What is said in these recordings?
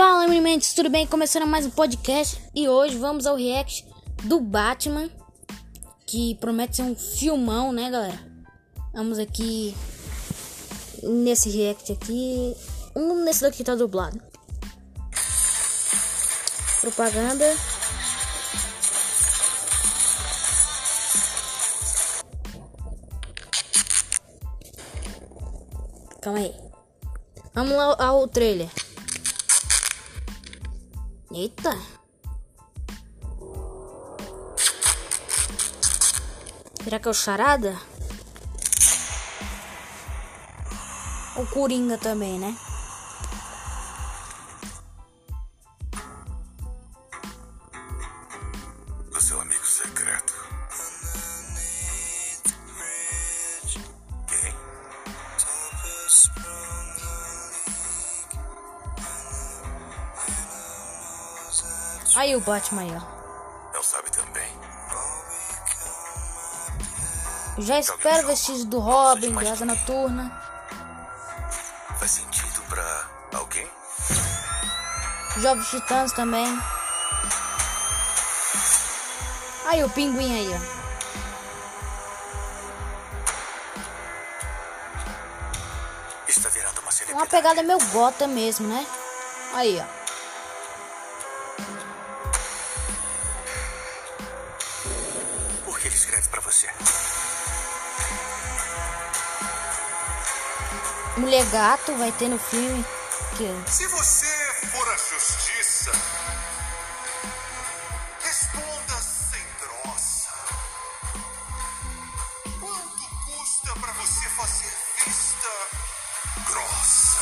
Fala, meninos, tudo bem? Começando mais um podcast e hoje vamos ao react do Batman, que promete ser um filmão, né, galera? Vamos aqui nesse react aqui, um nesse daqui tá dublado. Propaganda. Calma aí. Vamos lá ao trailer. Eita. Será que é o Charada? O Coringa também, né? Aí o Batman aí, ó. Não sabe também. Já espero vestido do Robin, de Asa Noturna. Faz sentido pra alguém? Jovens Titãs também. Aí o Pinguim aí, ó. Está virando uma Uma pegada meio gota mesmo, né? Aí, ó. Mulher Gato vai ter no filme. Que... Se você for a justiça, responda sem grossa. Quanto custa pra você fazer vista grossa?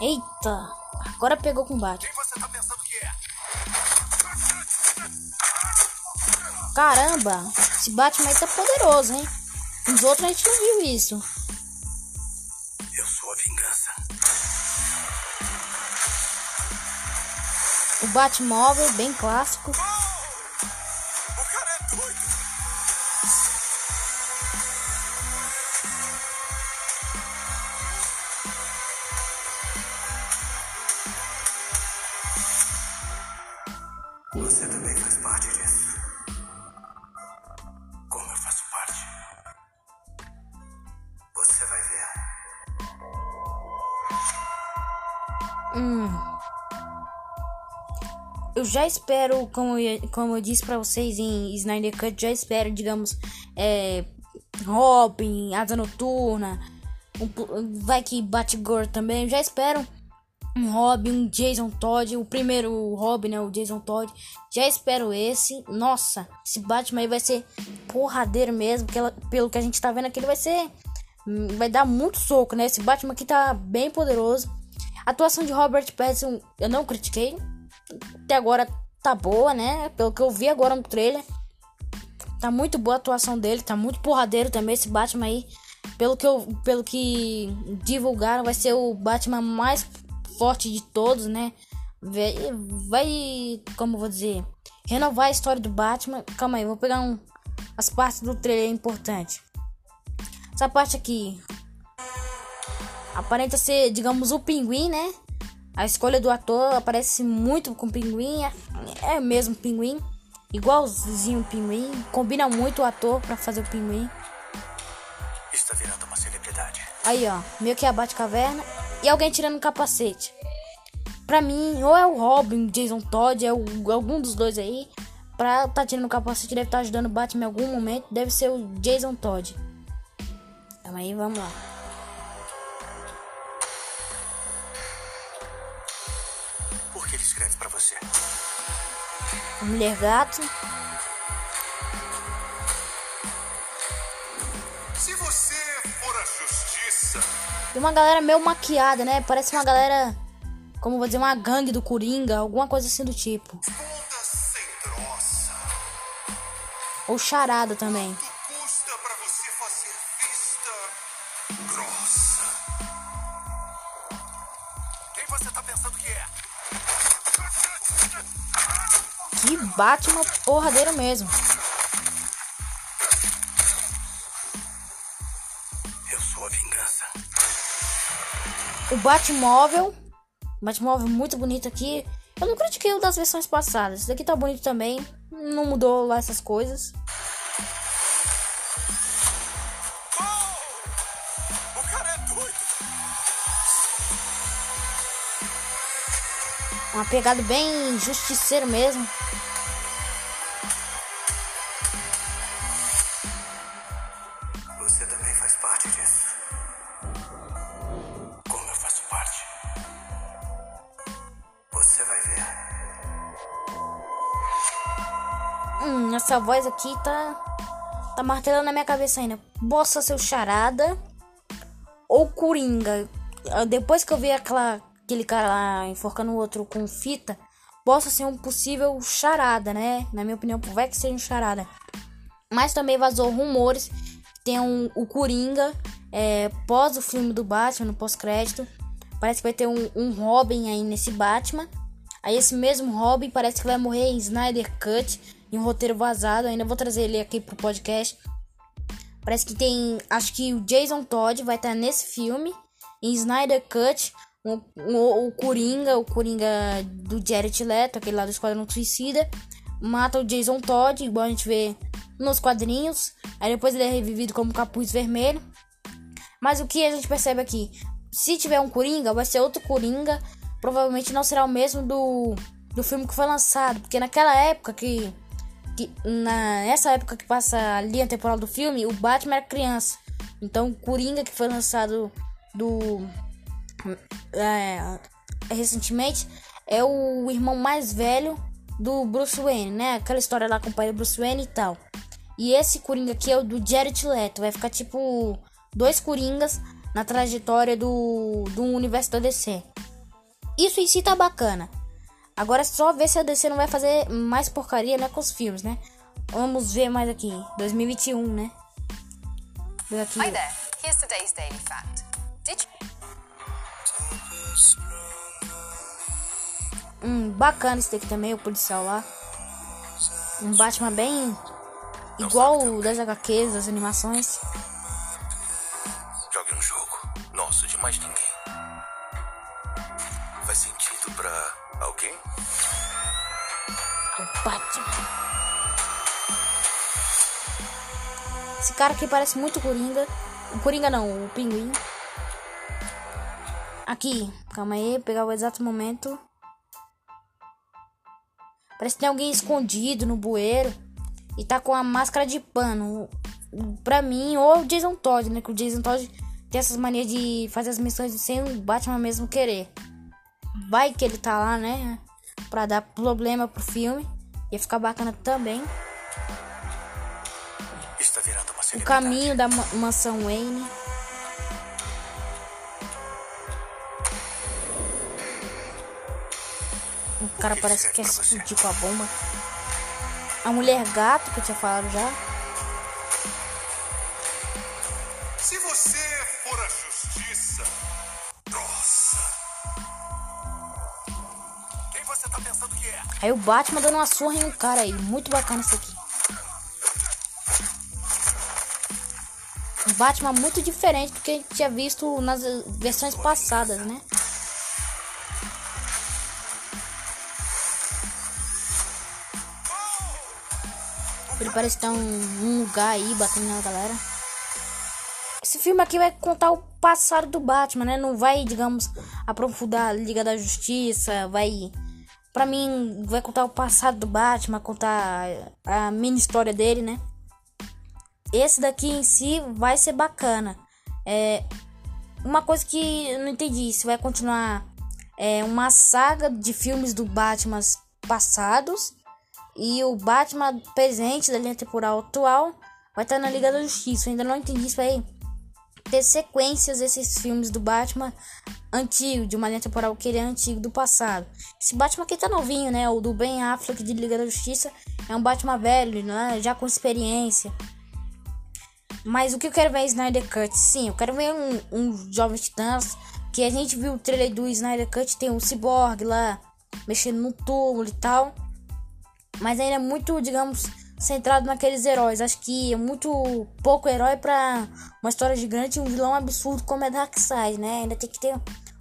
Eita! Agora pegou com Caramba! Esse Batman aí tá poderoso, hein? Os outros a gente não viu isso. Eu sou a vingança. O Batmóvel, bem clássico. Eu já espero, como eu, como eu disse pra vocês em Snyder Cut, já espero, digamos, é, Robin, Asa Noturna, um vai que Batgirl também, já espero um Robin, um Jason Todd, o primeiro Robin, né, o Jason Todd, já espero esse, nossa, esse Batman aí vai ser porradeiro mesmo, que ela- pelo que a gente tá vendo aqui, ele vai ser, hum, vai dar muito soco, né, esse Batman aqui tá bem poderoso, a atuação de Robert Pattinson eu não critiquei, até agora tá boa, né? Pelo que eu vi agora no trailer. Tá muito boa a atuação dele, tá muito porradeiro também esse Batman aí. Pelo que eu, pelo que divulgaram, vai ser o Batman mais forte de todos, né? Vai, vai como vou dizer, renovar a história do Batman. Calma aí, vou pegar um, as partes do trailer importante. Essa parte aqui aparenta ser, digamos, o pinguim, né? A escolha do ator aparece muito com o pinguim, é- é mesmo pinguim, igualzinho o pinguim, combina muito o ator pra fazer o pinguim. Está virando uma celebridade. Aí, ó, meio que a Batcaverna e alguém tirando o capacete. Pra mim, ou é o Robin, o Jason Todd, é o- algum dos dois aí. Pra tá tirando o capacete, deve estar ajudando o Batman em algum momento. Deve ser o Jason Todd. Calma aí, vamos lá. Mulher Gato. Se você for a justiça, E uma galera meio maquiada, né? Parece uma galera, como vou dizer, uma gangue do Coringa, alguma coisa assim do tipo. Ou charada também. Quem você tá pensando que é? Que Batman porradeiro mesmo. Eu sou a vingança. O Batmóvel Batmóvel muito bonito aqui. Eu não critiquei o das versões passadas. Esse daqui tá bonito também. Não mudou lá essas coisas. Uma pegada bem justiceiro mesmo. Você também faz parte disso. Como eu faço parte? Você vai ver. Hum, essa voz aqui tá. Tá martelando na minha cabeça ainda. Possa ser o Charada ou Coringa. Ah, Depois que eu vi aquela, aquele cara lá enforcando o outro com fita, possa ser um possível Charada, né? Na minha opinião, vai que seja um Charada. Mas também vazou rumores que tem um, o Coringa é, pós o filme do Batman, no pós-crédito. Parece que vai ter um, um Robin aí nesse Batman. Aí esse mesmo Robin parece que vai morrer em Snyder Cut, em um roteiro vazado. Ainda vou trazer ele aqui pro podcast. Parece que tem. Acho que o Jason Todd vai estar nesse filme. Em Snyder Cut. O, o, o Coringa, o Coringa do Jared Leto, aquele lá do Esquadrão Suicida. Mata o Jason Todd, igual a gente vê nos quadrinhos. Aí depois ele é revivido como capuz vermelho. Mas o que a gente percebe aqui? Se tiver um Coringa, vai ser outro Coringa. Provavelmente não será o mesmo do, do filme que foi lançado. Porque naquela época que. que na, nessa época que passa a linha temporal do filme, o Batman era criança. Então o Coringa que foi lançado do. É, recentemente é o irmão mais velho do Bruce Wayne, né? Aquela história lá com o pai do Bruce Wayne e tal. E esse Coringa aqui é o do Jared Leto. Vai ficar tipo dois Coringas na trajetória do, do universo da DC. Isso em si tá bacana. Agora é só ver se a DC não vai fazer mais porcaria né, com os filmes, né? Vamos ver mais aqui. 2021, né? Aqui. Hi there. Here's today's daily fact. Did you Hum, bacana esse daqui também, o policial lá. Um Batman bem igual o das HQs, das animações. Jogue um jogo. Nosso de mais ninguém. Faz sentido pra alguém? O Batman. Esse cara aqui parece muito Coringa. O Coringa não, o Pinguim. Aqui, calma aí, pegar o exato momento. Parece que tem alguém escondido no bueiro e tá com a máscara de pano. Pra mim, ou o Jason Todd, né? Que o Jason Todd tem essas manias de fazer as missões sem o Batman mesmo querer. Vai que ele tá lá, né? Pra dar problema pro filme. Ia ficar bacana também. O caminho da ma- mansão Wayne. O cara parece que quer explodir com a bomba. A mulher gato, que eu tinha falado já. Se você for a justiça. Nossa! Quem você tá pensando que é? Aí o Batman dando uma surra em um cara aí. Muito bacana isso aqui. Um Batman muito diferente do que a gente tinha visto nas versões passadas, né? Parece estar um, um lugar aí batendo na galera. Esse filme aqui vai contar o passado do Batman, né? Não vai, digamos, aprofundar a Liga da Justiça, vai Pra mim, vai contar o passado do Batman, contar a mini história dele, né? Esse daqui em si vai ser bacana. É uma coisa que eu não entendi, se vai continuar é uma saga de filmes do Batman passados e o Batman presente da linha temporal atual vai estar na Liga da Justiça. Eu ainda não entendi se vai ter sequências desses filmes do Batman antigo, de uma linha temporal que ele é antigo do passado. Esse Batman aqui tá novinho, né? O do Ben Affleck de Liga da Justiça é um Batman velho, né? Já com experiência. Mas o que eu quero ver é Snyder Cut. Sim, eu quero ver um, um Jovem Titãs. Que a gente viu o trailer do Snyder Cut, tem um Cyborg lá mexendo no túmulo e tal. Mas ainda é muito, digamos, centrado naqueles heróis. Acho que é muito pouco herói pra uma história gigante e um vilão absurdo como é Darkseid, né? Ainda tem que ter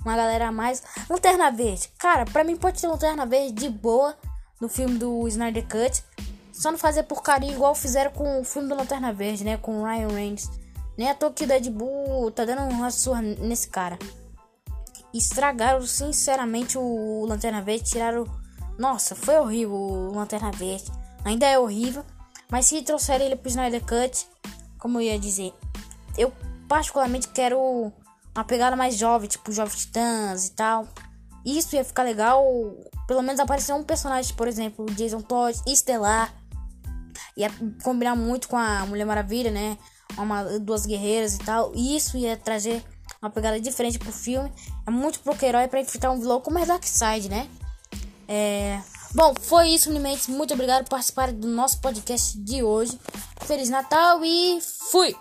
uma galera a mais. Lanterna Verde, cara, pra mim pode ser Lanterna Verde de boa no filme do Snyder Cut. Só não fazer porcaria igual fizeram com o filme do Lanterna Verde, né? Com Ryan Reynolds. Nem a toa que o Deadpool tá dando uma surra nesse cara. Estragaram, sinceramente, o Lanterna Verde. Tiraram. Nossa, foi horrível o Lanterna Verde. Ainda é horrível. Mas se trouxerem ele pro Snyder Cut, como eu ia dizer, eu particularmente quero uma pegada mais jovem, tipo Jovens Titãs e tal. Isso ia ficar legal. Pelo menos aparecer um personagem, por exemplo, Jason Todd, Estelar. Ia combinar muito com a Mulher Maravilha, né? Uma, duas guerreiras e tal. Isso ia trazer uma pegada diferente pro filme. É muito pro herói para enfrentar um vilão como é Darkseid, né? É... Bom, foi isso, Unimates. Muito obrigado por participar do nosso podcast de hoje. Feliz Natal e fui!